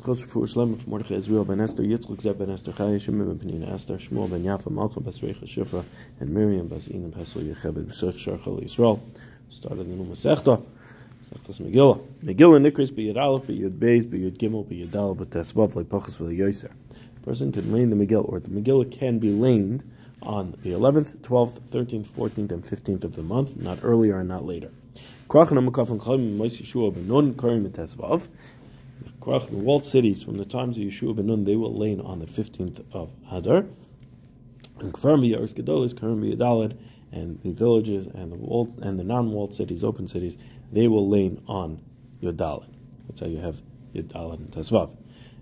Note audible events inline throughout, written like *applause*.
For for. Started the new Masechta. Masechtas Megillah. Megillah Nikris b'Yud Aleph b'Yud Beis b'Yud Gimel b'Yud Dal b'Tesvav like Pachas v'Yoser. Person can lane the Megillah, or the Megillah can be laned on the 11th, 12th, 13th, 14th, and 15th of the month, not earlier and not later. Krach, the walled cities from the times of Yeshua ben Nun, they will lane on the 15th of Hadar. And Kfar Yaris Gedolis, Karim and the villages and the walled and the non-walled cities, open cities, they will lane on Yodalad. That's how you have Yodalad and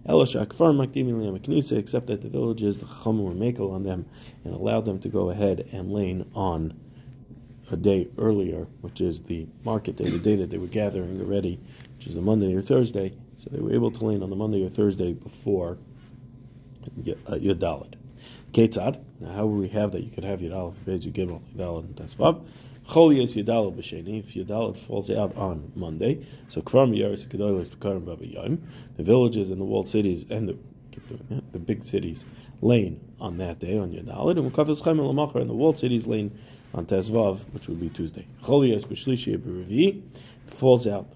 Makdim except that the villages, the Chacham were makel on them and allowed them to go ahead and lane on a day earlier, which is the market day, the day that they were gathering already, which is a Monday or Thursday, so they were able to lane on the Monday or Thursday before Dalit. Uh, Ketzad. Now, how will we have that? You could have Yud Aleph, Yud Gimel, Yud Dalit, and Tesvav. Chol Yes Yud Aleph b'Sheni. If Yud Dalit falls out on Monday, so Kvar Miyaris Kedolos B'Karim Baba Yom. The villages and the walled cities and the the big cities lane on that day on Yud Dalit, and Mukafes Chaim Lamachar and the walled cities lane on Tesvav, which would be Tuesday. Chol Yes B'Shlishi B'Revi falls out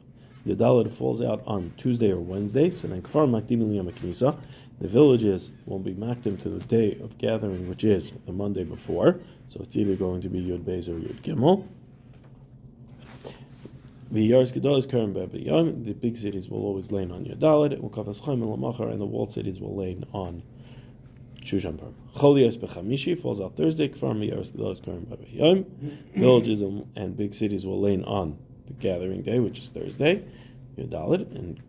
Yadalit falls out on Tuesday or Wednesday, so then Kfar Makdim Knisa. The villages will be makdim to the day of gathering, which is the Monday before. So it's either going to be Yud Beis or Yud Gimel. The Yaris Gedol is Karen Yom. The big cities will always lane on Yadalit, and Kafas Chaim and the walled cities will lane on Shushan Parm. Cholias Bechamishi falls out Thursday. Kfar Yaris Gedol is Karen Yom. Mm-hmm. Villages and big cities will lane on the gathering day, which is Thursday, Yudalid, and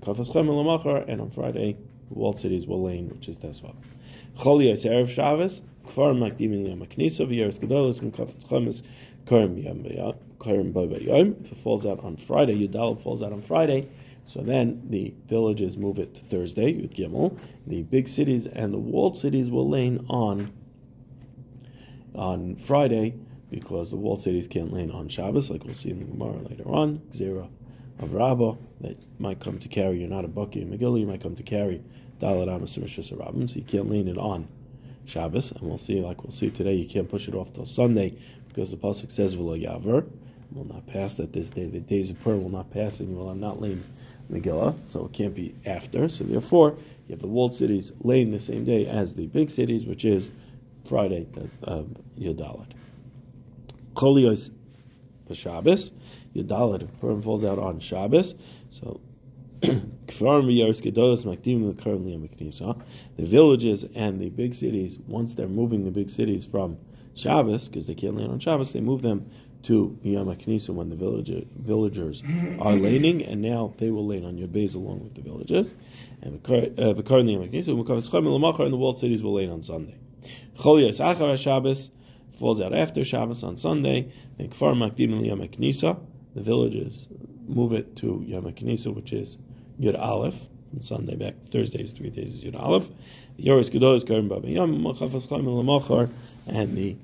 Mekafas Chem and and on Friday, walled cities will lane, which is Tesvav. Chol Yitz Erev Shabbos, Kfar Makdim in Yom HaKnisa, V'yeres Gedolos, Mekafas Chem is Karim Yom If it falls out on Friday, Yudalid falls out on Friday, so then the villages move it to Thursday, Yud Gimel. The big cities and the walled cities will lane on on Friday, because the walled cities can't land on Shabbos, like we'll see in the Gemara later on. Zera of Rabbah that might come to carry. You're not a Baki and Megillah. You might come to carry Dalit Amos Rishis Rabbim, so you can't land it on Shabbos. And we'll see, like we'll see today, you can't push it off till Sunday because the pasuk says V'lo Yaver will not pass that this day. The days of prayer will not pass, and you will not lain Megillah, so it can't be after. So therefore, you have the walled cities laying the same day as the big cities, which is Friday, uh, Yodalit. Cholios Shabbos. Yadalit, if Purim falls out on Shabbos, so *clears throat* the villages and the big cities, once they're moving the big cities from Shabbos, because they can't land on Shabbos, they move them to Yom when the villager, villagers are laning, and now they will lane on your base along with the villages. And the uh, Yom HaKnisa, and the walled cities will lane on Sunday. Cholias Achar Shabbos, falls out after Shabbos on Sunday. Then Kfar Makdim Yom the villages move it to Yom Knisa, which is Yud Aleph, from Sunday back Thursday is three days is Yud Aleph. Yoris Gedolos Karim Baba Yom Machafas Chaim Lamachar, and the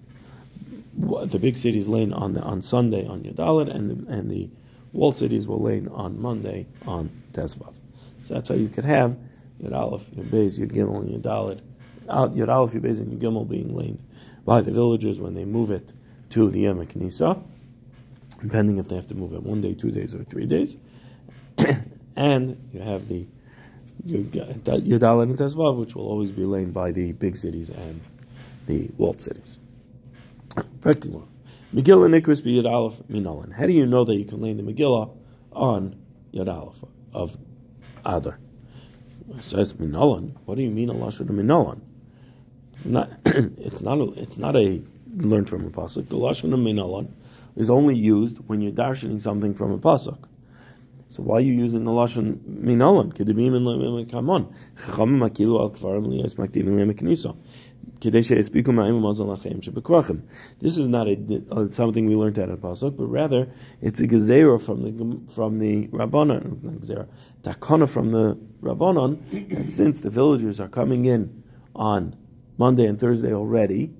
the big cities lane on the, on Sunday on Yud Aleph, and the, and the walled cities will lane on Monday on Tesvav. So that's how you could have Yud Aleph, Yud Beis, Yud Gimel, and Yud Aleph, Yud Aleph, Yud Beis, and Yud Gimel being laned by the villagers when they move it to the Yom Knisa, depending if they have to move it one day, two days, or three days. *coughs* and you have the Yudal and Tezvav, which will always be laid by the big cities and the walled cities. Megillah Nikris be Yud Minolan. How do you know that you can lay the Megillah on Yud of Adar? It says Minolan. What do you mean Allah should have Minolan? Not *clears throat* it's not a, it's not a learned from a pasuk. The lashon of minalan is only used when you're darshaning something from a pasuk. So why are you using the lashon minalan? Kedibim and kamon chachamim makilu al kvarim liyas lemeknisa. This is not a, uh, something we learned out of pasuk, but rather it's a gezerah from the from the rabbanon, gezerah takana from the rabbanon. That since the villagers are coming in on Monday and Thursday already,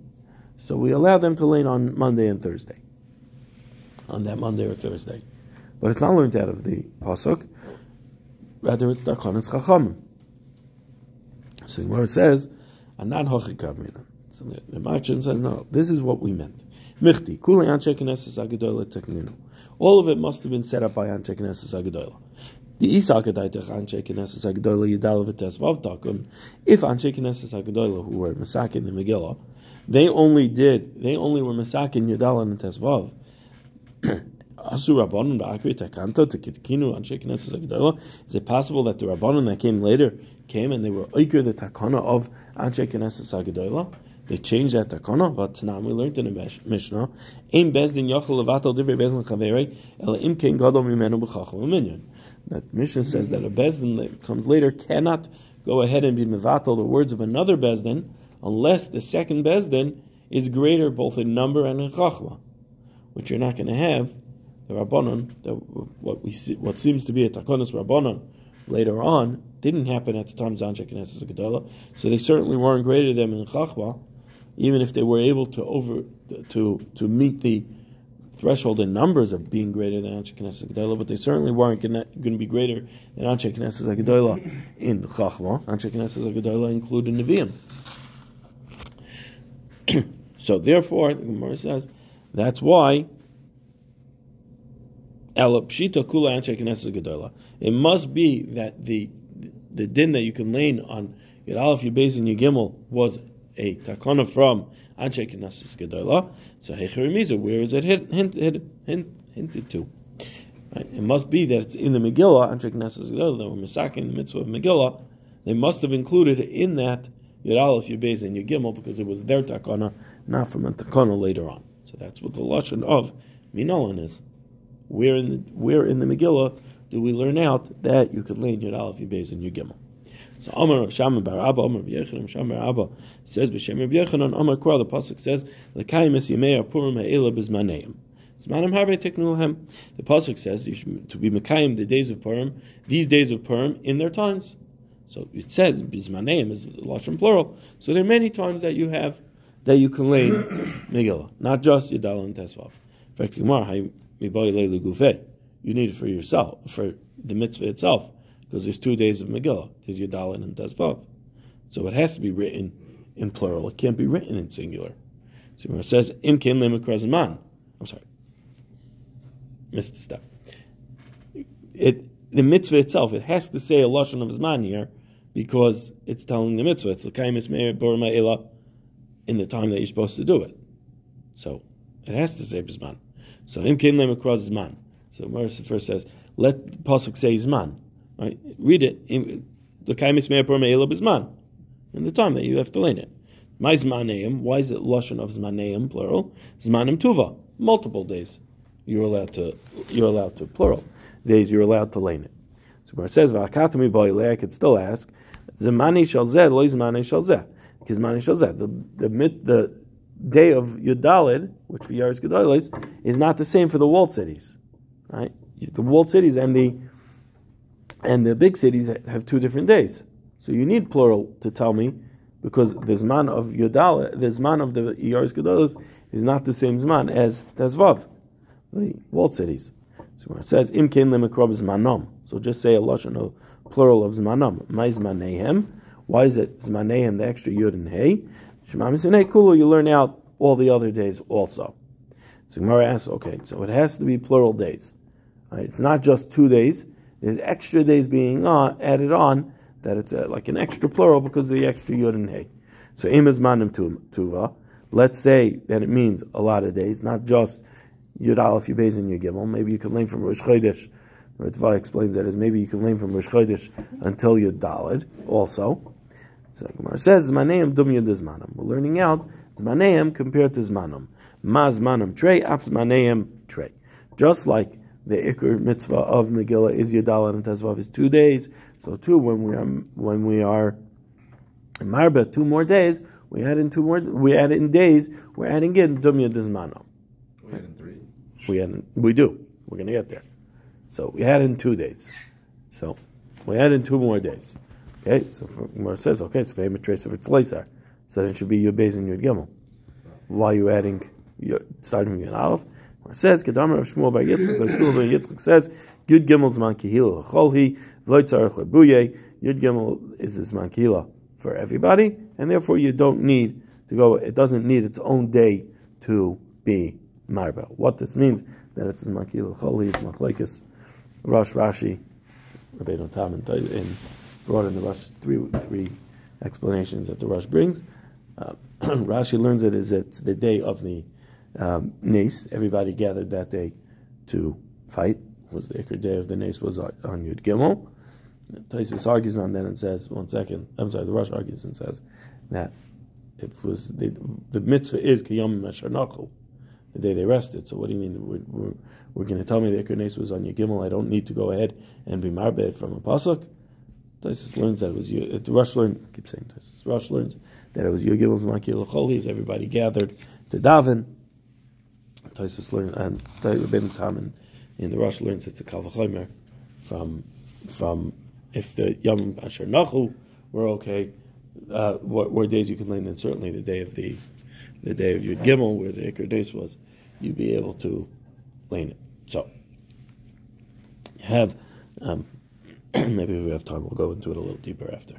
so we allow them to lane on Monday and Thursday, on that Monday or Thursday. But it's not learned out of the pasuk. Rather, it's Darkanis Chacham. So Gemara says, "Anad hochikavmina." So the, the Machin says, "No, this is what we meant." Michti kule anshe knesses agadola tekninu. All of it must have been set up by anshe knesses agadola. The Isa Agadaitach Anshe Knesses Agadola Yidal V'Tes Vav. If Anshe Knesses Agadola, who were Masakin the Megillah, they only did, they only were Masakin Yidal and Tes Vav. *clears throat* Asu Rabbanon Ba'akri Takanto to Kitkinu Anshe Knesses Agadola. Is it possible that the Rabbanon that came later came and they were Oiker the Takana of Anshe Knesses Agadola? They changed that takana, but Tanam, we learned in the Mishnah, Ein bezdin yachol levatal divrei bezdin chaverei, ela im kein gadol mimenu b'chacham minyan. That Mishnah says that a bezdin that comes later cannot go ahead and be mevatal the words of another bezdin unless the second bezdin is greater both in number and in chachma, which you're not going to have. The rabbanon, the, what we see, what seems to be a takonis rabbanon later on, didn't happen at the time Zanchek and Gedola, so they certainly weren't greater than in chachma even if they were able to over to to meet the threshold in numbers of being greater than Anshe Knesset Gedolah, but they certainly weren't going to be greater than Anshe Knesset Gedolah in Chachma. Anshe Knesset Gedolah included Nevi'im. *clears throat* so therefore, the Gemara says that's why. It must be that the the din that you can lay on Yud Aleph Yud and Yud Gimel was a takana from Anshe Gedola. So Hechirimiza, where is it hint, hint, hint, hint, hinted to? Right? It must be that it's in the Megillah, Anshe Gedola, that we're masaking the mitzvah of Megillah. They must have included in that Yud Aleph, Yud Beis, and Yud Gimel because it was their takana, not from a takana later on. So that's what the lashon of Minolan is. Where in the where in the Megillah do we learn out that you could lay in Yud Aleph, Yud Beis, and Yud Gimel? So Amar of Shama Bar Abba, Amar Yechanan Shama Bar Abba says b'Shem Rabbi Yechanan Amar Kra. The pasuk says L'kayim es Yimei Purim Ha'ela B'Zmaneim. Zmanim Harvei Teknuhem. The pasuk says you should, to be Mekayim the days of Purim, these days of Purim in their times. So it said B'Zmaneim is lashon plural. So there are many times that you have that you can lay *coughs* Megillah, not just Yidal and Tesvav. In fact, you need it for yourself, for the mitzvah itself because there's two days of Megillah. There's Yudalin and Tezvav. So it has to be written in plural. It can't be written in singular. So it says, Im ken man. I'm sorry. Missed a step. It, the mitzvah itself, it has to say a lashon of Zman here because it's telling the mitzvah. It's l'kayim esmeir borma in the time that you're supposed to do it. So it has to say Zman. So Im ken zman. So Marissa first says, let the pasuk say Zman. Right? Read it. The kaimis bisman. In the time that you have to learn it. My zmaneim. Why is it lashon of zmaneim plural? Zmanim tuva. Multiple days. You're allowed to. You're allowed to plural days. You're allowed to learn it. So where it says v'akatami boile, I could still ask zmani shal zeh lo zmani shal zeh. Because zmani shal zeh. The the the day of Yudalid, which for Yaris Gedolis, is not the same for the walled cities. Right? The walled cities and the and the big cities have two different days. So you need plural to tell me, because the Zman of Yodal, the Zman of the Yaris Gedolos is not the same Zman as Tezvav, the walled cities. So it says, Im Lemekrob Zmanom. So just say a Lashon of plural of Zmanom. My Zmanehem. Why is it Zmanehem, the extra Yud and Hey? Shema Kulu, you learn out all the other days also. So Gemara asks, okay, so it has to be plural days. Right? It's not just two days there's extra days being on, added on that it's uh, like an extra plural because of the extra yud and hey. So imaz manim tuva. Let's say that it means a lot of days, not just yud aleph yubez and yud Maybe you can learn from Rosh Chodesh. Ritva explains that as maybe you can learn from Rosh Chodesh until yud dalid also. So Gemara says zmaneim dum yud zmanam. We're learning out zmaneim compared to zmanam. Ma zmanam trey, af zmaneim trey. Just like the ikr mitzvah of Megillah is Yadal and Tezvav is two days. So two, when we are when we are in Marba, two more days, we add in two more. We add in days. We're adding in Dumya Dizmano. We add in three. We add in, we do. We're going to get there. So we add in two days. So we add in two more days. Okay. So Gemara says, okay, so famous trace of its laser. So then it should be your base and your gimel. Why are you adding? Your, starting with an aleph. It says, Kedamar of Shmuel by Yitzchak, the Shmuel by Yitzchak says, Yud Gimel Zman Kehila Cholhi, Lebuye, Yud Gimel is Zman Kehila for everybody, and therefore you don't need to go. It doesn't need its own day to be marba. What this means that it's makil choli, it's machlekes, Rosh Rashi, Rabbeinu Tam, and brought in the Rosh three three explanations that the Rosh brings. Uh, *clears throat* Rashi learns it is it's the day of the um, Nace. Everybody gathered that day to fight. Was the Iker day of the Nace was on, Yud Gimel. Taisus argues on that and says, one second, I'm sorry, the Rosh argues and says that it was the, the mitzvah is Kiyom Mesharnachu, the day they rested. So what do you mean? We're, we're, we're going to tell me the Iker Nace was on Yud Gimel. I don't need to go ahead and be marbed from a pasuk. Taisus learns that it was the Rosh learns. I keep saying Taisus. Rosh learns that it was Yud Gimel Makil Choli as everybody gathered to daven. Taisus learns and Rabbeinu Tam in, in the Rosh learns it's a Kalvachomer from from if the Yom Asher Nachu were okay, uh, what, what days you can learn, then certainly the day of the the day of Yud Gimel, where the Iker days was, you'd be able to lane it. So you have um, *clears throat* maybe if we have time, we'll go into it a little deeper after.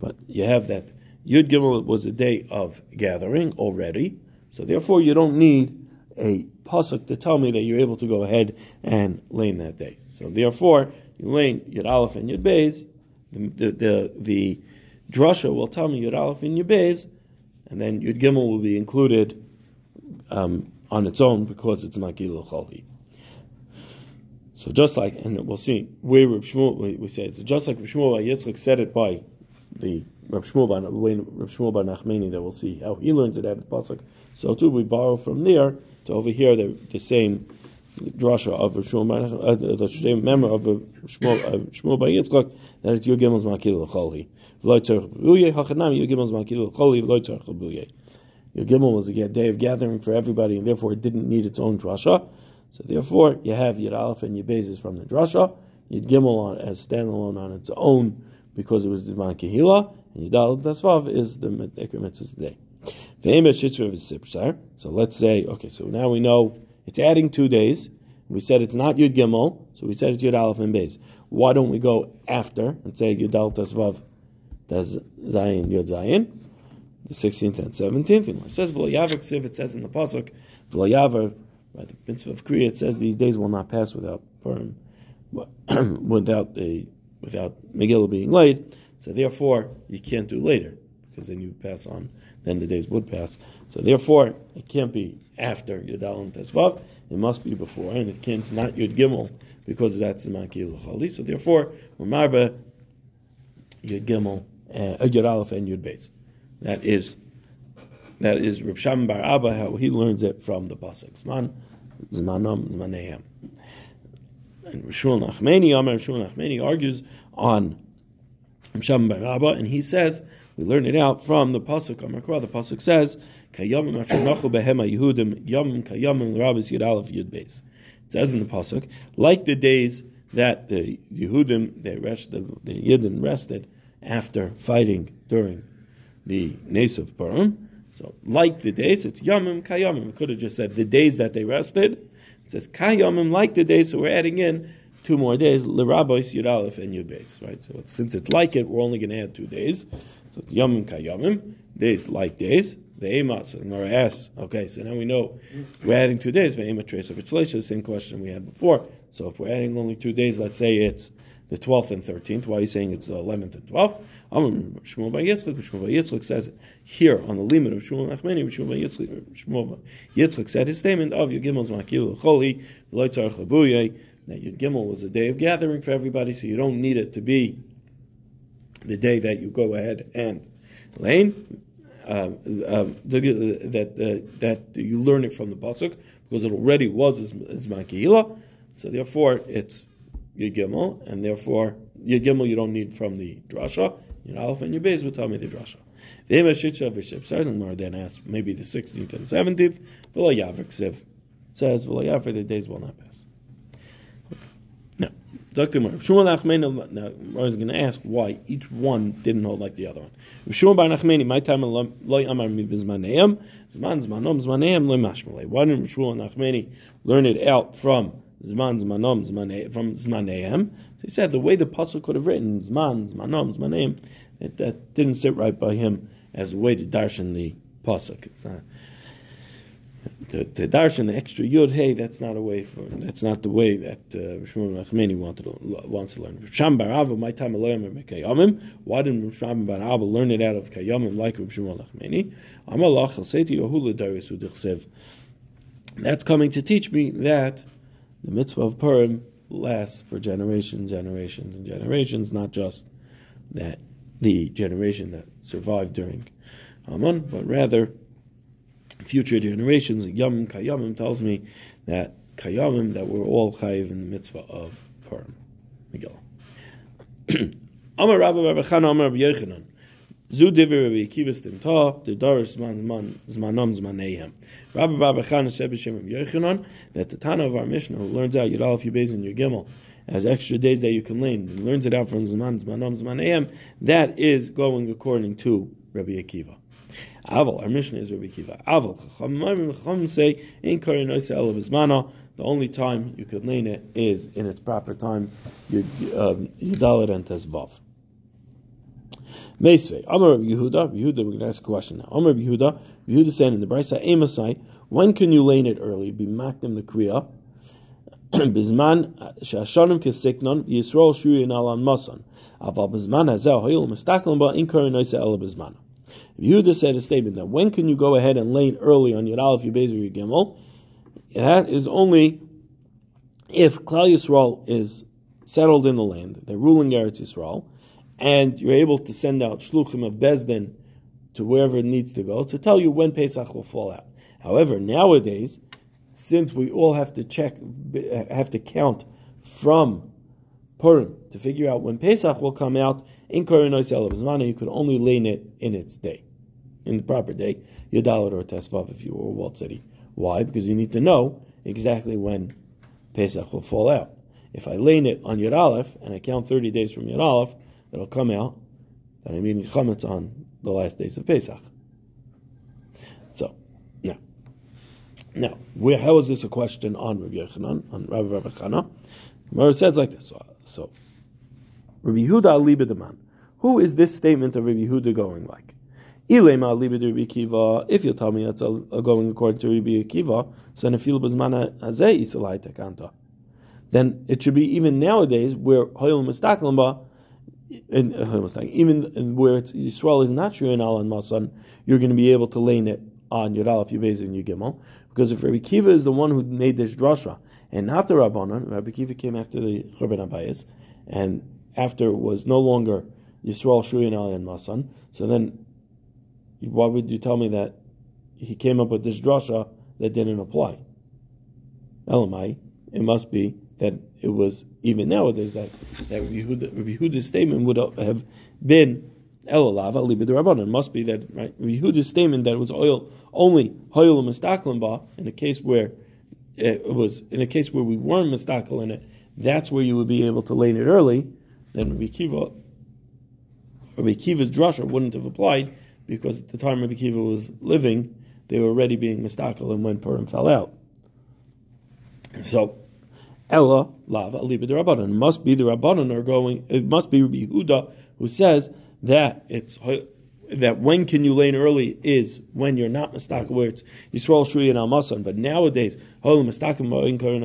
But you have that Yud Gimel was a day of gathering already, so therefore you don't need a pasuk to tell me that you're able to go ahead and lane that day. So therefore, you lane Yud Aleph and Yud Beis. The the the, the drasha will tell me Yud Aleph and Yud Beis, and then Yud Gimel will be included um, on its own because it's Makil Chalhi. So just like, and we'll see where Reb Shmuel, we, we say, so just like Reb Shmuel Yitzchak said it by the Reb Shmuel by Reb Shmuel by Nachmani, that we'll see how he learns it at the pasuk. So too, we borrow from there to over here the, the same drasha of Shmuel, uh, the same member of Shmuel, uh, by Yitzchak that it's Yogimos Makil L'Choli. V'loy tzarech b'uyeh hachanam. Yogimel was a day of gathering for everybody, and therefore it didn't need its own drasha. So therefore, you have Yud Aleph and Yud Beis from the drasha, Yud Gimel on, as standalone on its own because it was the Man and Yud Aleph Tasvav is the Mitzvah today. So let's say, okay, so now we know it's adding two days. We said it's not Yud Gimel, so we said it's Yud Aleph and Beis. Why don't we go after and say Yud Aleph Tasvav, Zayin Yud Zayin, the 16th and 17th? And it says V'lo it says in the pasuk V'lo by the principle of Kriya, it says these days will not pass without Purim, *clears throat* without a without Megillah being laid. So therefore, you can't do later because then you pass on. Then the days would pass. So therefore, it can't be after Yudal and Tesvav. It must be before, and it can't. It's not Yud Gimel because that's Makil Chali. So therefore, Marba Yud Gimel, uh, Yud Aleph, and Yud Beis. That is that is Reb Sham Bar Abba, how he learns it from the pasuk. Zman, Zmanam, Zmanehem. And Rishul Nachmeni, Amar Rishul Nachmeni argues on Reb Sham Bar Abba, and he says, we learn it out from the pasuk. Amar The pasuk says, "Kayamim Behema Yehudim Yom Kayamim Yud Beis." It says in the pasuk, like the days that the Yehudim, they rested, the Yidden rested after fighting during the Nes of Purim. So, like the days, it's Yamim Kayamim. We could have just said the days that they rested. It says Kayamim, like the days, so we're adding in two more days, Lirabois Yud and Yud Beis, right? So, since it's like it, we're only going to add two days. So, it's Yamim Kayamim, days like days. The Emat, so the Gemara asks, okay, so now we know we're adding two days, the Emat trace of its the same question we had before. So, if we're adding only two days, let's say it's the 12th and 13th. Why are you saying it's the 11th and 12th? Shmuel by Yitzchak, Shmuel Yitzchak says here on the limit of Shmuel Nachmani, Shmuel by Yitzchak, Shmuel Yitzchak said his statement of Yud Gimel's Makil Choli, V'loy Tzarech that Yud Gimel was a day of gathering for everybody, so you don't need it to be the day that you go ahead and lane. Uh, uh, that uh, that you learn it from the pasuk because it already was as, as so therefore it's Yud Gimel, and therefore Yud Gimel you don't need from the drasha. Your Aleph and your Beis will tell me the drasha. The Ema Shitcha V'Shib Sardan then asks maybe the 16th and 17th. V'la Yavik Siv says V'la Yavik the days will not pass. Dr. Now, I was going to ask why each one didn't hold like the other one. My time loy amar mi zman zmanom zmaneim loy. Why didn't Shmuel Nachmeni learn it out from Zman Zmanom from Zmanehem. he said the way the pasuk could have written Zman, Zmanom, Zmanim, it, that didn't sit right by him as a way to darshan the pasuk. It's not to, to darshan the extra yud hey. That's not a way for. That's not the way that uh, Shmuel wanted wants to learn. Sham Barava, my time learn Kayamim. Why didn't Shmuel Barava learn it out of Kayamim like Shmuel Nachmani? Amalach I'll say to Yehuda Darius Udichsev. That's coming to teach me that the mitzvah of Purim lasts for generations, generations, and generations, not just that the generation that survived during Haman, but rather future generations. Yom Kayamim tells me that Kayamim that we're all chayiv in the mitzvah of Purim. Miguel. *clears throat* Amar Rabbi Rabbi Chana Amar Rabbi Yechanan. Zu diver Rabbi Akiva stimta, the darish zman zman zmanom zmaneihem. Rabbi Rabbi Chana said b'shem Rabbi Yechanan that the Tana of our Mishnah who learns out Yud Aleph Yubez and Yud Gimel as extra days that you can learn and learns it out from zman zmanom zmaneihem, that is going according to Rabbi Akiva. Aval, our mission is Rabbi Kiva. Aval, Chachamim say, in Kari Noisa Elav Izmana, the only time you could lean it is in its proper time, um, Yudalit and Tezvav. Meisvei, Amar Rabbi Yehuda, Yehuda, we're going to ask a question now. Amar Rabbi Yehuda, Yehuda said in the Brisa, Amasai, when can you lane it early? Be makdim the Kriya. *clears throat* בזמן שהשונים כסקנון וישראל שורין על המסון, אבל בזמן הזה הואיל מסתכלים בו אין קוראים נויסה אלא בזמנו. Yehuda said a statement that when can you go ahead and lane early on Yud Aleph, Beis, or Yud Gimel? That is only if Klal Yisrael is settled in the land, they're ruling Eretz Yisrael, and you're able to send out shluchim of Bezdin to wherever it needs to go to tell you when Pesach will fall out. However, nowadays, since we all have to check, have to count from Purim to figure out when Pesach will come out, in Korinois you could only lane it in its day, in the proper day, Yadalit or Tesvav if you were a walled city. Why? Because you need to know exactly when Pesach will fall out. If I lane it on Yud Aleph and I count 30 days from Yud Aleph, it'll come out, then I'm eating chametz on the last days of Pesach. So, now, now, where, how is this a question on Rabbi Yechanan, on Rabbi Rabbi Chana? It says like this. So, so Rabbi Yehuda Alibidaman. Who is this statement of Rabbi Yehuda going like? Ilema Alibid Rabbi Kiva. If you tell me it's going according to Rabbi Kiva, so isalai tekanta. Then it should be even nowadays where Hoyel Mustaklamba, uh, even where it's, Yisrael is not sure in Al and Masan, you're going to be able to lane it on Yud Aleph, Yubez, and Yud Because if Rabbi Kiva is the one who made this drasha, and not the Rabbanon, Rabbi Kiva came after the Churban Abayis, and after was no longer Yisrael Shuyin Ali and Masan. So then, why would you tell me that he came up with this drasha that didn't apply? Elamai, it must be that it was even nowadays that that Rabbi Yehuda's statement would have been Elalav Ali It must be that right, Yehuda's statement that it was oil only oil mistaklim in a case where eh, it was in a case where we weren't mistakal in it. That's where you would be able to lane it early then Rabbi Kiva, Rabbi Kiva's drasha wouldn't have applied because at the time Rabbi Kiva was living, they were already being mistakel and when Purim fell out. So, Ella lava aliba the Rabbanon. Must be the Rabbanon are going. It must be Rabbi Yehuda who says that it's that when can you lane early is when you're not mistakel where it's Yisrael Shui and Almasan. But nowadays, Holy mistakel ma'in karin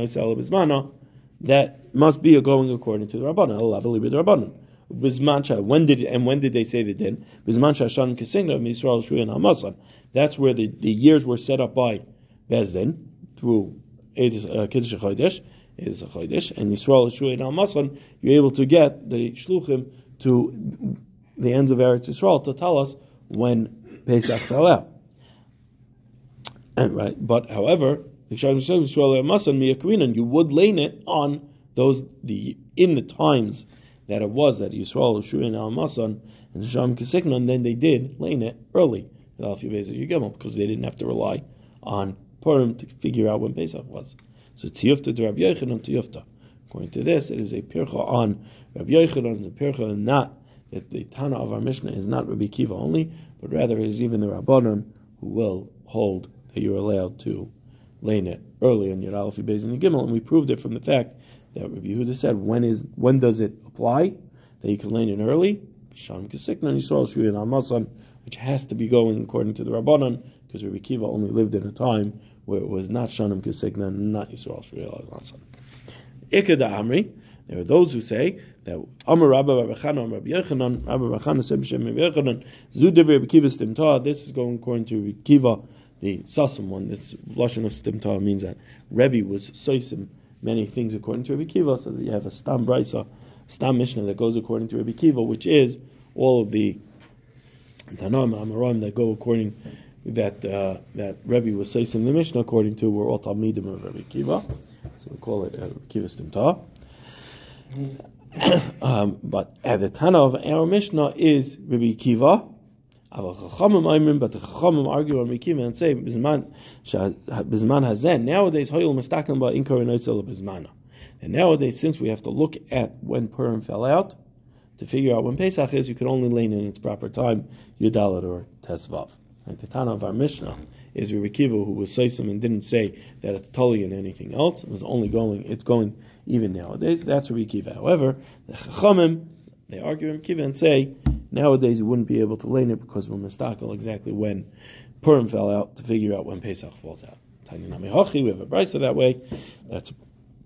that must be a going according to the Rabbanon. Allah the Rabbanon. Bizmancha, when did and when did they say the din? Bizmancha Shan Kisingna Yisrael Shuyan Hamasan. That's where the, the years were set up by Bezdin through uh, Kiddush Chodesh, is a Chodesh, and Yisrael Shuyan Hamasan. You're able to get the shluchim to the ends of Eretz Yisrael to tell us when Pesach fell out. And right, but however, you would lane it on those the in the times that it was that Yisrael Shurin al Masan and Sham Kisiknon, then they did lane it early because they didn't have to rely on Purim to figure out when Pesach was. So Tiyufta to Rabbi Yochanan Tiyufta. According to this, it is a pircha on Rabbi Yochanan, a pircha not that the Tana of our Mishnah is not Rabbi Kiva only, but rather is even the Rabbanon who will hold that you're allowed to it early on Yud Aleph Beis and Gimel, and we proved it from the fact that Rabbi Yehuda said, when is when does it apply that you can lane in early? Shanam Kesikna Yisrael Shuyin Amasan, which has to be going according to the Rabbanan, because Rabbi Kiva only lived in a time where it was not Shanam Kesikna, not Yisrael Shuyin Amasan. Ikeda Amri, there are those who say that Amar Rabba Rabbi Chanan Rabbi Yechanan Rabbi Rabbi said B'Shem Rabbi Yechanan Zudev Rabbi Kiva Stimta. This is going according to Rabbi Kiva, the Sasam one. This lashon of Stimta means that Rebbe was soisim many things according to Rabbi Kiva, so that you have a Stam Brisa, Stam Mishnah that goes according to Rabbi Kiva, which is all of the Tanaim Amarim that go according that uh, that Rebbe was soisim the Mishnah according to were all Talmidim of Rabbi Kiva. So we call it uh, Rabbi Kiva Stimta. *coughs* um, but at the Tana of our Mishnah is Rabbi Kiva. But the Chachamim argue on Rabbi and say Bizman Hazen. Nowadays, Hoyel Mistakim Ba Inkar Enoitzel Bizmana. And nowadays, since we have to look at when Purim fell out to figure out when Pesach is, you can only lean in its proper time, Yudalit or Tesvav. Like the Tana of our Mishnah is Rabbi Kiva, who was Saisim and didn't say that it's Tully and anything else. It was only going, it's going even nowadays. That's Rabbi Kiva. However, the Chachamim, they argue Rabbi Kiva and say, nowadays you wouldn't be able to lane it because we're mistakel exactly when Purim fell out to figure out when Pesach falls out. Tanya Nami we have a brisa that way. That's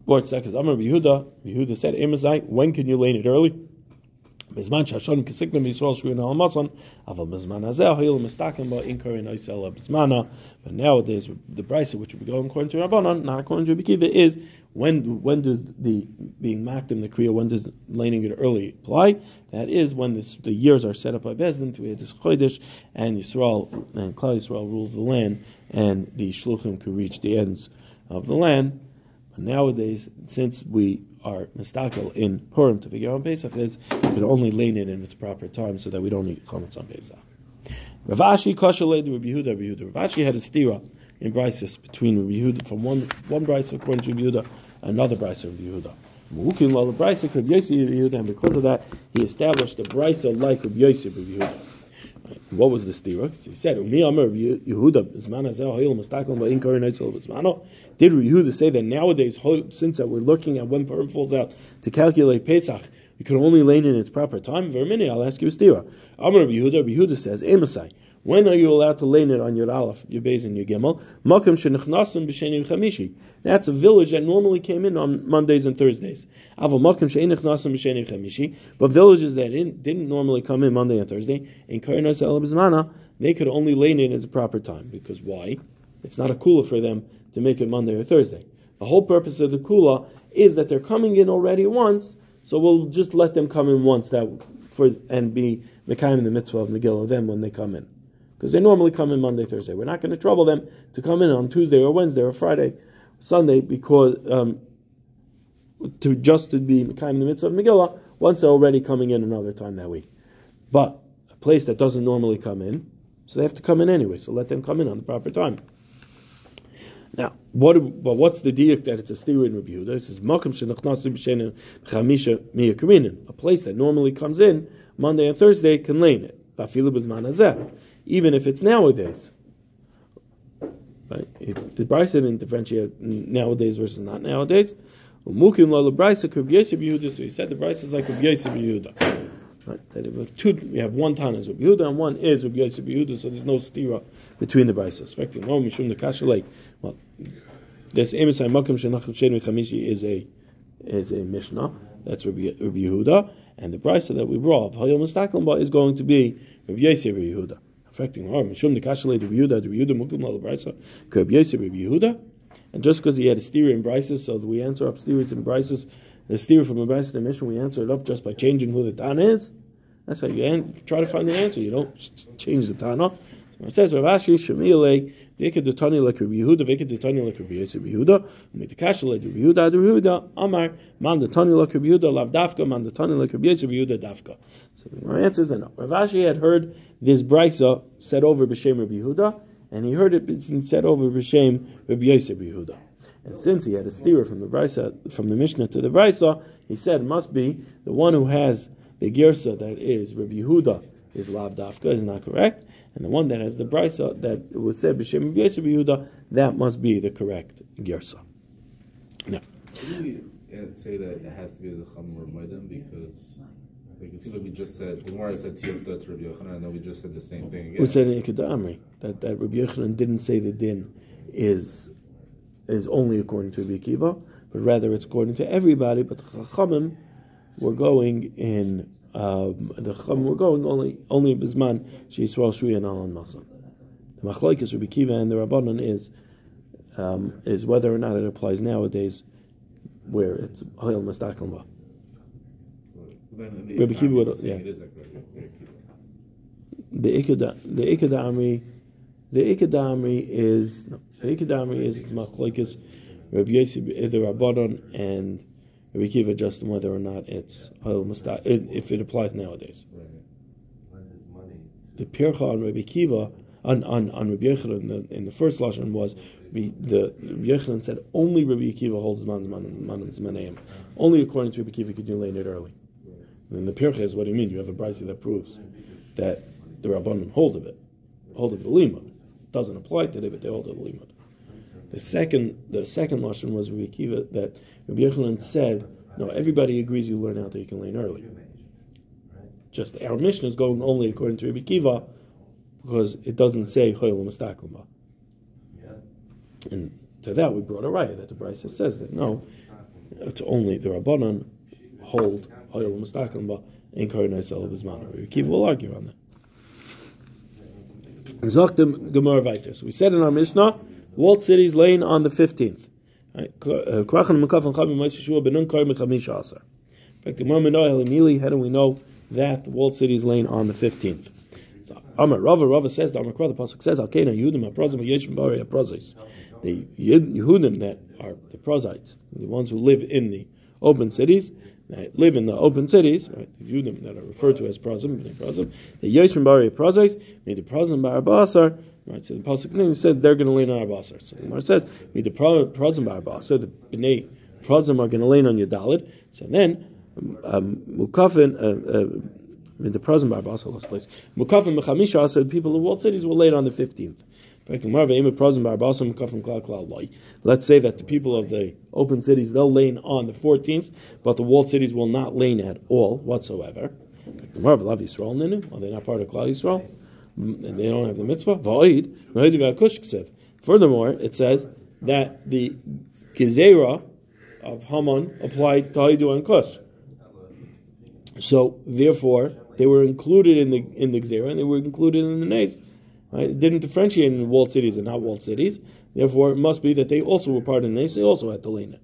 Bort Sekas Amar Yehuda. Yehuda said, Amazai, when can you lane it early? בזמן שהשון כסיקנם בישראל שרוין על המסון, אבל בזמן הזה היו מסתכם בו אינקר in Isela בזמנה. But nowadays, the price which would be going according to Rabbanon, not according to Bikiva, is when when does the being mocked in the Kriya, when does laning it early apply? That is when this, the years are set up by Bezdin to this Chodesh, and Yisrael and Klal Yisrael rules the land, and the Shluchim could reach the ends of the land. But nowadays, since we are mistakel in Purim to figure on Pesach is can only lane it in its proper time so that we don't eat chametz on Pesach. Rav Ashi kosher led Rabbi Yehuda. Rabbi Yehuda. Rav Ashi had a stira in Brises between Rabbi Yehuda from one one Bryce according to Rabbi Yehuda, another Bryce of Yehuda. Mukin la Bryce Rabbi Yehuda, and because of that, he established a Bryce like Rabbi Yosef Rabbi Yehuda. What was the stira? He said, "Umi Amar Yehuda Bisman Hazel Hayil Mustakel Ba'in Karin Eitzel Bismano." Did Yehuda say that nowadays, since we're looking at when Purim falls out to calculate Pesach, we can only lane in its proper time? Vermini, I'll ask you a stira. Amar Yehuda Yehuda says, "Emasai." When are you allowed to lay it on your Aleph, your Beis, and your Gimel? Makam shenichnasim b'sheni chamishi. That's a village that normally came in on Mondays and Thursdays. Makam chamishi. But villages that didn't normally come in Monday and Thursday, in Karinas el they could only lay it at a proper time. Because why? It's not a kula for them to make it Monday or Thursday. The whole purpose of the kula is that they're coming in already once, so we'll just let them come in once that for and be Mekayim in the mitzvah of Megillah them when they come in because they normally come in Monday, Thursday. We're not going to trouble them to come in on Tuesday or Wednesday or Friday, Sunday, because um, to just to be kind in the midst of Megillah once they're already coming in another time that week. But a place that doesn't normally come in, so they have to come in anyway. So let them come in on the proper time. Now, what? But what's the diak that it's a stira in Yehuda? It says makom shenachnasim chamisha. A place that normally comes in Monday and Thursday can lane it even if it's nowadays. Right? The Bryce didn't differentiate nowadays versus not nowadays. Mukim la could be Yehuda. So he said the Bryce is like Rabbi Yosef Yehuda. Right? That two, we have one Tana is Rabbi Yehuda and one is Rabbi Yosef Yehuda. So there's no stira between the Bryces. Affecting no mishum the kasha like well. This Amos Makim Shenachim Shen Chamishi is a is a Mishnah. That's Rabbi, Rabbi Yehuda, and the Bryce that we brought of Hayom is going to be Rabbi Yosef Yehuda affecting harm. Mishum the de Yehuda, de Yehuda muklim al brisa, Kab Yosef Yehuda. And just because he had a steer in brises, so we answer up steers in brises, the steer from the brises to mission, we answer it up just by changing who the tan is. That's how you try to find the answer. You don't change the tan. It says Rav Ashi Shemile Dika Detani like Rabbi Yehuda, Vika Detani like Rabbi Yehuda, Make the Kasha like Rabbi Yehuda, Rabbi Yehuda, Amar Man Detani like Rabbi Yehuda, Lav Dafka, Man Detani like Rabbi Yehuda Dafka. So my answer is that no. Rav Ashi had heard this brisa said over b'shem Rabbi Yehuda, and he heard it said over b'shem Rabbi Yosef Yehuda. And since he had a steer from the brisa, from the Mishnah to the brisa, he said must be the one who has the girsa that is Rabbi Yehuda is Lav Dafka is not correct and the one that has the brisa that was said b'shem Yehuda, that must be the correct gersa. Now, uh, say that it has to be the Chum or Maidim because like, it seems like we just said, the Gemara said to Rabbi Yochanan, and then we just said the same thing again. We said in Ikeda Amri that, that Rabbi Yochanan didn't say the din is is only according to Rabbi Akiva, but rather it's according to everybody. But the Chachamim were going in um, the Chachamim were going only only Bisman Sheisrael Shri and Alan Masam. The Machlokes Rabbi Akiva and the Rabbanon is um, is whether or not it applies nowadays, where it's. Then the Rabbi Imam would- yeah. It is like Rabbi Rabbi Akiva. The Ikeda the Ikeda the Ikeda is no, the Ikeda is Machlokes Rabbi Yosef the Rabbanon and Rabbi Akiva just whether or not it's Hayel oh, Masta if it applies nowadays. The Pircha on Rabbi Kiva on on, on Rabbi in the, in the first lashon was the the Rabbi said only Rabbi Kiva holds man man man zmanayim. Only according to Rabbi Kiva could you lay it early. And the Pircha is what do you mean? You have a brisa that proves that the Rabbanim hold of it, hold of the limud. Doesn't apply today, but they hold of the limud. The second the second lashon was Rabbi Kiva that Rabbi Yochanan said no. Everybody agrees you learn out that you can learn early. Just our mission is going only according to Rabbi Kiva because it doesn't say Hoyel. And to that we brought a right that the Brisa says that no, it's only the Rabbanon hold Hoyel Mustaklima in Karnai Sel. Rabbi Kiva will argue on that. So we said in our Mishnah, walled cities laying on the 15th. Right? In fact, the how do we know that the walled city is laying on the 15th? Amar Rava, Rava says, the Amar the Pasuk says, Alkena Yehudim HaProzim HaYeshim Bari HaProzis. The Yehudim that are the Prozites, the ones who live in the open cities, that live in the open cities, right? The Yehudim that are referred to as Prozim, Bnei Prozim, the Yeshim Bari HaProzis, made the Prozim Bar Basar, Right, so the pasuk name says they're going to lean on our basar. So the Gemara says, "Meet the prozim bar basar." The bnei prozim are going to lean on your dalit. So then, um, mukafin, uh, uh, the prozim bar basar, lost place. Mukafin mechamisha. So the people of walled cities will it on the fifteenth. Let's say that the people of the open cities they'll lane on the fourteenth, but the walled cities will not lane at all whatsoever. Are they not part of Klal Yisrael? They don't have the mitzvah. Furthermore, it says that the gezerah of Haman applied to Haidu and Kush. So therefore, they were included in the in the gezerah and they were included in the nace. Right? It didn't differentiate in walled cities and not walled cities. Therefore, it must be that they also were part of the nace. They also had to it.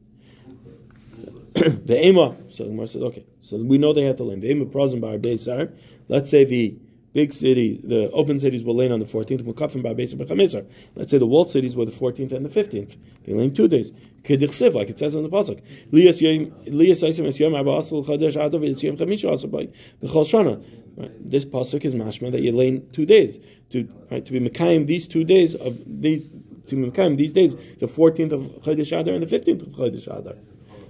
*coughs* the ema. So the Gemara said, okay. So we know they had to lane. The ema prazim bar beisar. Let's say the big city, the open cities will lane on the 14th. Mukafim bar b'chamisar. Let's say the walled cities were the 14th and the 15th. They lane two days. Like it says in the pasuk. Right? This pasuk is mashma that you lane two days to right to be mekayim these two days of these to be mekayim these days the 14th of Chodesh Adar and the 15th of Chodesh Adar.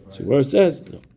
So where it says, no, on.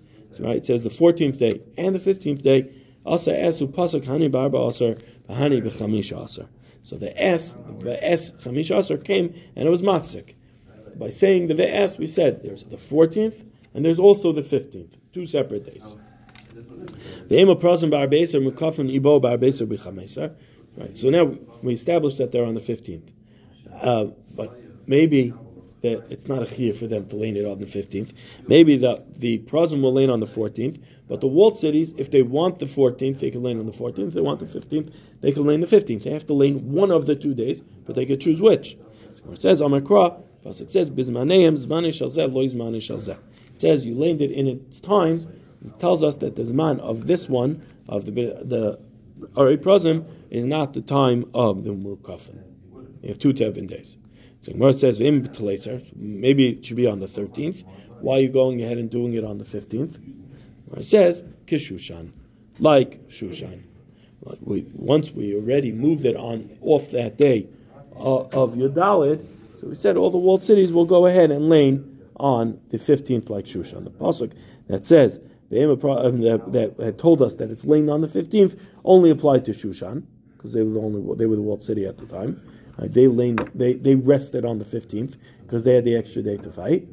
Right, it says the fourteenth day and the fifteenth day. Asa esu pasuk hani barba asar bahani b'chamisha asar. So the s, the s chamisha asar came and it was matzik. By saying the v'es, we said there's the fourteenth and there's also the fifteenth, two separate days. Right. So now we established that they're on the fifteenth, uh, but maybe that it's not a chiyah for them to lane it on the 15th. Maybe the the Prazim will lane on the 14th, but the walled cities, if they want the 14th, they can lane on the 14th. If they want the 15th, they can lane the 15th. They have to lane one of the two days, but they could choose which. So it says, Amakra, Pasuk says, Bizmaneim, Zmane Shalzeh, Lo Zmane Shalzeh. It says you laned it in its times. It tells us that the Zman of this one, of the the Ari Prazim, is not the time of the Mukafin. You have two Tevin days. So Gemara says maybe it should be on the thirteenth, Why are you going ahead and doing it on the 15th? It says, Kishushan, like Shushan. Like we, once we already moved it on off that day uh, of Yudalid, so we said all the walled cities will go ahead and lane on the 15th like Shushan. The Pasuk that says, that, that had told us that it's lane on the 15th only applied to Shushan, because they the they were the walled city at the time. Uh, they lane, they, they rested on the 15th because they had the extra day to fight.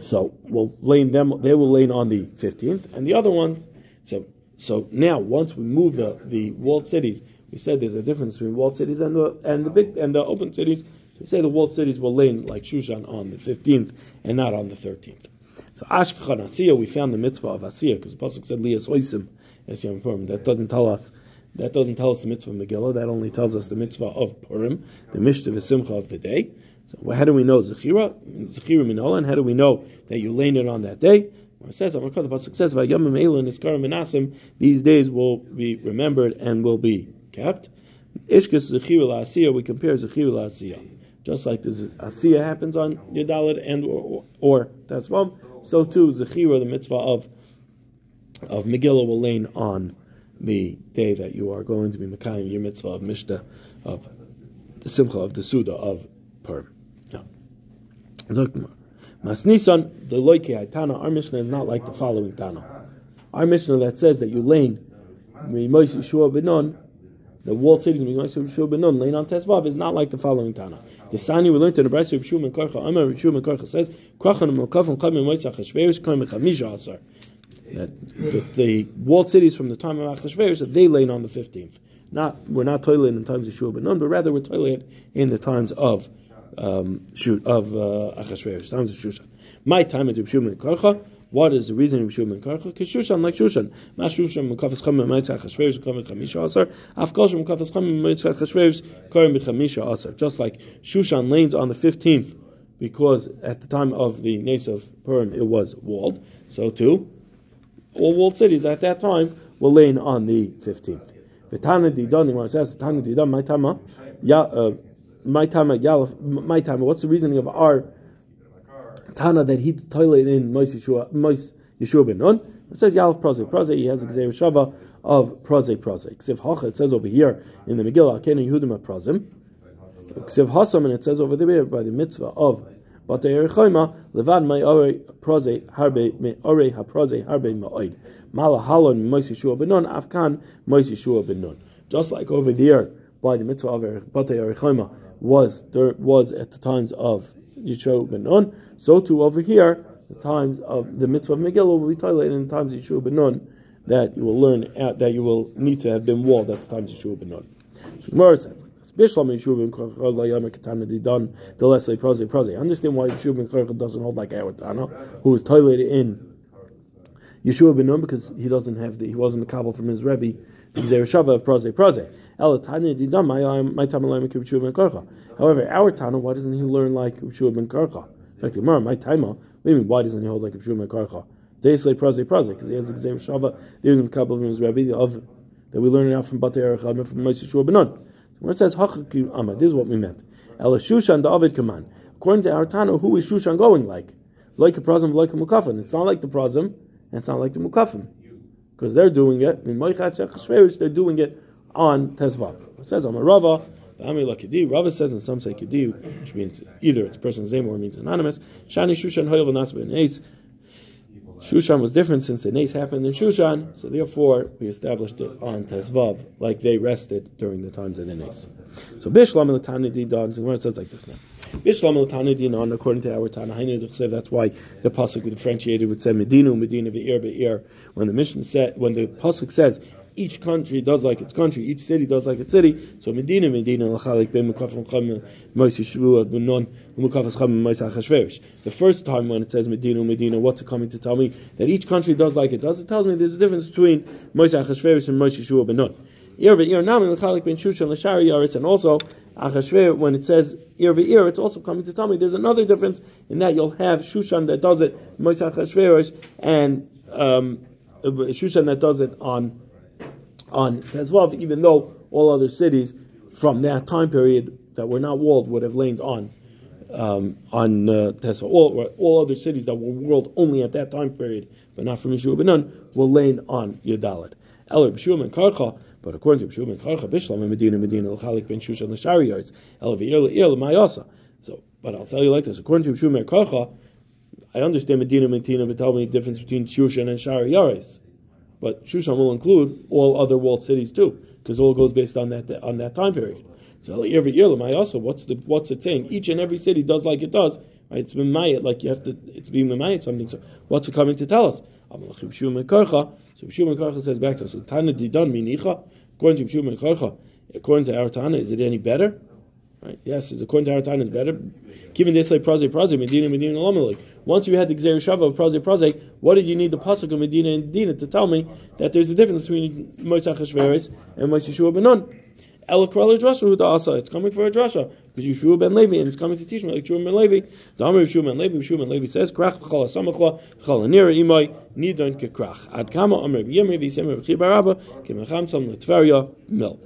So we'll lane them. They will lane on the 15th, and the other ones. So so now once we move the the walled cities, we said there's a difference between walled cities and the and the big and the open cities. We say the walled cities will lane like Shushan on the 15th and not on the 13th. So Ashkachan Asiya, we found the mitzvah of Asiya because the pasuk said Lias Oisim as Yom. That doesn't tell us. That doesn't tell us the mitzvah of Megillah. That only tells us the mitzvah of Purim, the Mishteh V'Simcha of the day. So how do we know Zechira? Zechira Minola, and how do we know that you lane it on that day? It says, the pasuk says, Nizkarim These days will be remembered and will be kept. Ishkas Zechira La'asiyah, we compare Zechira La'asiyah. Just like this Asiyah happens on Yadalit and or, or Tasvam, so too Zechira, the mitzvah of of Megillah, will lane on the day that you are going to be Mekayim, your mitzvah of Mishnah, of the Simcha, of the Suda, of Purim. Masnisan, the loike Tana, our Mishnah is not like the following Tana. Our Mishnah that says that you lane the walled cities Mimois Yeshua ben Nun, lane on Tesvav, is not like the following Tana. The Sani we learned in the Brisa of Shum and Karcha, Amar Shum and Karcha says, Krachan and Melkaf Chayim Mimois Achashveris Koim Mechamisha Asar. That the, the walled cities from the time of Achashveris, they lane on the 15th. Not, we're not toiling in times of Yeshua Benon, but rather we're toiling in the times of um, shoot of uh, Achashverosh. Times of Shushan. My time at Shushan Karcha. What is the reason of Shushan Karcha? Because Shushan like Shushan. Ma Shushan Mekafas Chama Meitz Achashverosh Karim Chamisha Asar. Afkol Shem Mekafas Chama Meitz Achashverosh Karim Chamisha Asar. Just like Shushan lanes on the fifteenth, because at the time of the Nes of Purim it was walled. So too, all walled cities at that time were laying on the fifteenth. V'tana Didan, the says Tana Didan, my tama. Uh, my time at Yalef, my time. What's the reasoning of our Tana that he toilet in Mois Yeshua, Mois Yeshua ben Nun? It says Yalef Prozek. Prozek, he has a Gzeir Shava of Prozek Prozek. Ksiv Hacha, it says over here in the Megillah, Akenu Yehudim Prozim. Ksiv Hasam, and it says over there by the mitzvah of but the Erichoima, Levan my ore proze harbe me ore ha harbe ma'oid. Mala halon mois Yeshua ben Nun, afkan mois Yeshua ben Nun. Just like over there by the mitzvah of Batei Erichoima, was there was at the times of Yeshua ben Nun. So too over here, the times of the mitzvah of Megillah will be tolerated in the times of Yeshua ben Nun that you will learn at, that you will need to have been walled at the times of Yeshua ben Nun. So Gemara says Bishlam Yeshua ben Korcha layam katana the lesay prose prose. Understand why Yeshua ben Korcha doesn't hold like our Tana, who is toileted in Yeshua ben Nun because he doesn't have the he wasn't a kabel from his rebbe. However, our Tana, why doesn't he learn like Shua ben Karcha? In fact, my Taima, what do you mean, why doesn't he hold like Shua ben Karcha? They say Praze Praze, because he has the same Shava, there's a couple of his Rebbe of that we learn it out from Batei Erechad from Moshe Shua Benon. Where it says Hachak Amad, this is what we meant. El Shushan David Kaman. According to our Tana, who is Shushan going like? Like a Prazim, like a Mukafim. It's not like the Prazim, and it's not like the Mukafim. Because they're doing it, in they're doing it on Tezvav. It says on Rava, the Rava says, and some say Kedi, which means either it's a person's name or it means anonymous. Shani Shushan Hoyel V'Nasba Ace. Shushan was different since the Nace happened in Shushan, so therefore we established it on Tezvav, like they rested during the times of the Nace. So Bishlam and Latani Don, it says like this now. Bishlam and Latani according to our Tana, that's why the Pasuk differentiated would say Medina, Medina, Ve'ir, Ve'ir. When the mission said, when the Pasuk says, each country does like its country, each city does like its city. So Medina, Medina, Lachalik, Ben Mukaf Cham, Mois Yeshua, Benon, Mukaf Cham, Mois Achashverosh. The first time when it says Medina, Medina, what's it coming to tell me? That each country does like it does. It tells me there's a difference between Mois Achashverosh and Mois Yeshua, Benon. Ir ve'ir nami l'chalik ben shushan l'shari yaris, and also when it says ir ve'ir, it's also coming to tell me there's another difference in that you'll have Shushan that does it, Mois Achashverosh, and um, Shushan that does it on on Tezvav, even though all other cities from that time period that were not walled would have laid on um, on uh, Tessa. All, all other cities that were walled only at that time period, but not from Yeshua ben Nun, will lain on Yadalit. Eller B'Shua and Karcha, but according to B'Shua and Karcha, Bishlam and Medina, Medina, L'chalik ben Shushan L'shari yards, El V'ir L'ir L'mayasa. So, but I'll tell you like this, according to B'Shua and Karcha, I understand Medina, Medina, but tell me the difference between Shushan and Shari Yaris. But Shushan will include all other walled cities too, because all goes based on that on that time period. So every year, also, what's the what's it saying? Each and every city does like it does. Right? It's mimayit, like you have to. It's being mimayit something. So what's it coming to tell us? So Karcha says back to us. Tana didan minicha. According to Karcha, according to our Tana, is it any better? Right? Yes, according to our time, is better. Given this like praze praze medina medina lamalik. Once you had the Gzer Shava of praze praze, what did you need the pasuk of Medina and Medina to tell me that there's a difference between Moshe Hashveris and Moshe Shua Benon? El Krala Drasha the Asa. It's coming for a Drasha because Yeshua ben Levi and it's coming to teach me like Yeshua ben Levi. The Amr Yeshua ben Levi, Yeshua ben Levi says, Krach Chala Samachla, Chala Nira Imai, Nidon Kekrach. Ad Kama Amr Yemri Visemer V'chi Barabba, Kemacham Sam Latveria Mil.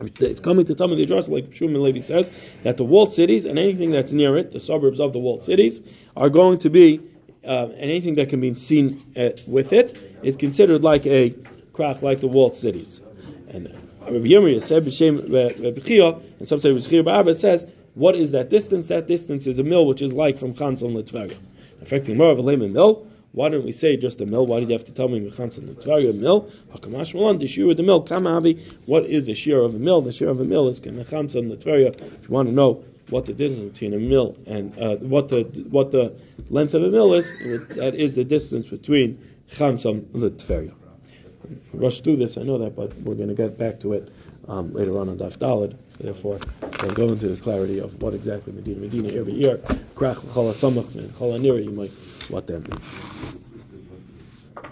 It's coming to the address, like Shuman Levi says, that the walled cities and anything that's near it, the suburbs of the walled cities, are going to be, uh, and anything that can be seen uh, with it is considered like a craft, like the walled cities. And Rabbi Yirmiyah said, and some say B'Chia Ba'ab, it says, what is that distance? That distance is a mill which is like from Chansel Litvaria. Affecting more of a layman mill, why don't we say just a mill? Why did you have to tell me Mechansan Litvaria mill? Hakamash Malan, the shear of the mill, Kamavi, what is the shear of a mill? The shear of a mill is Mechansan Litvaria. If you want to know what the distance between a mill and uh, what the what the length of a mill is, that is the distance between Chamsam Litvaria rush through this, I know that, but we're going to get back to it um, later on on Daf Dalid. So therefore, we'll go into the clarity of what exactly Medina Medina every year. Krach Samach and Chala you might what that means.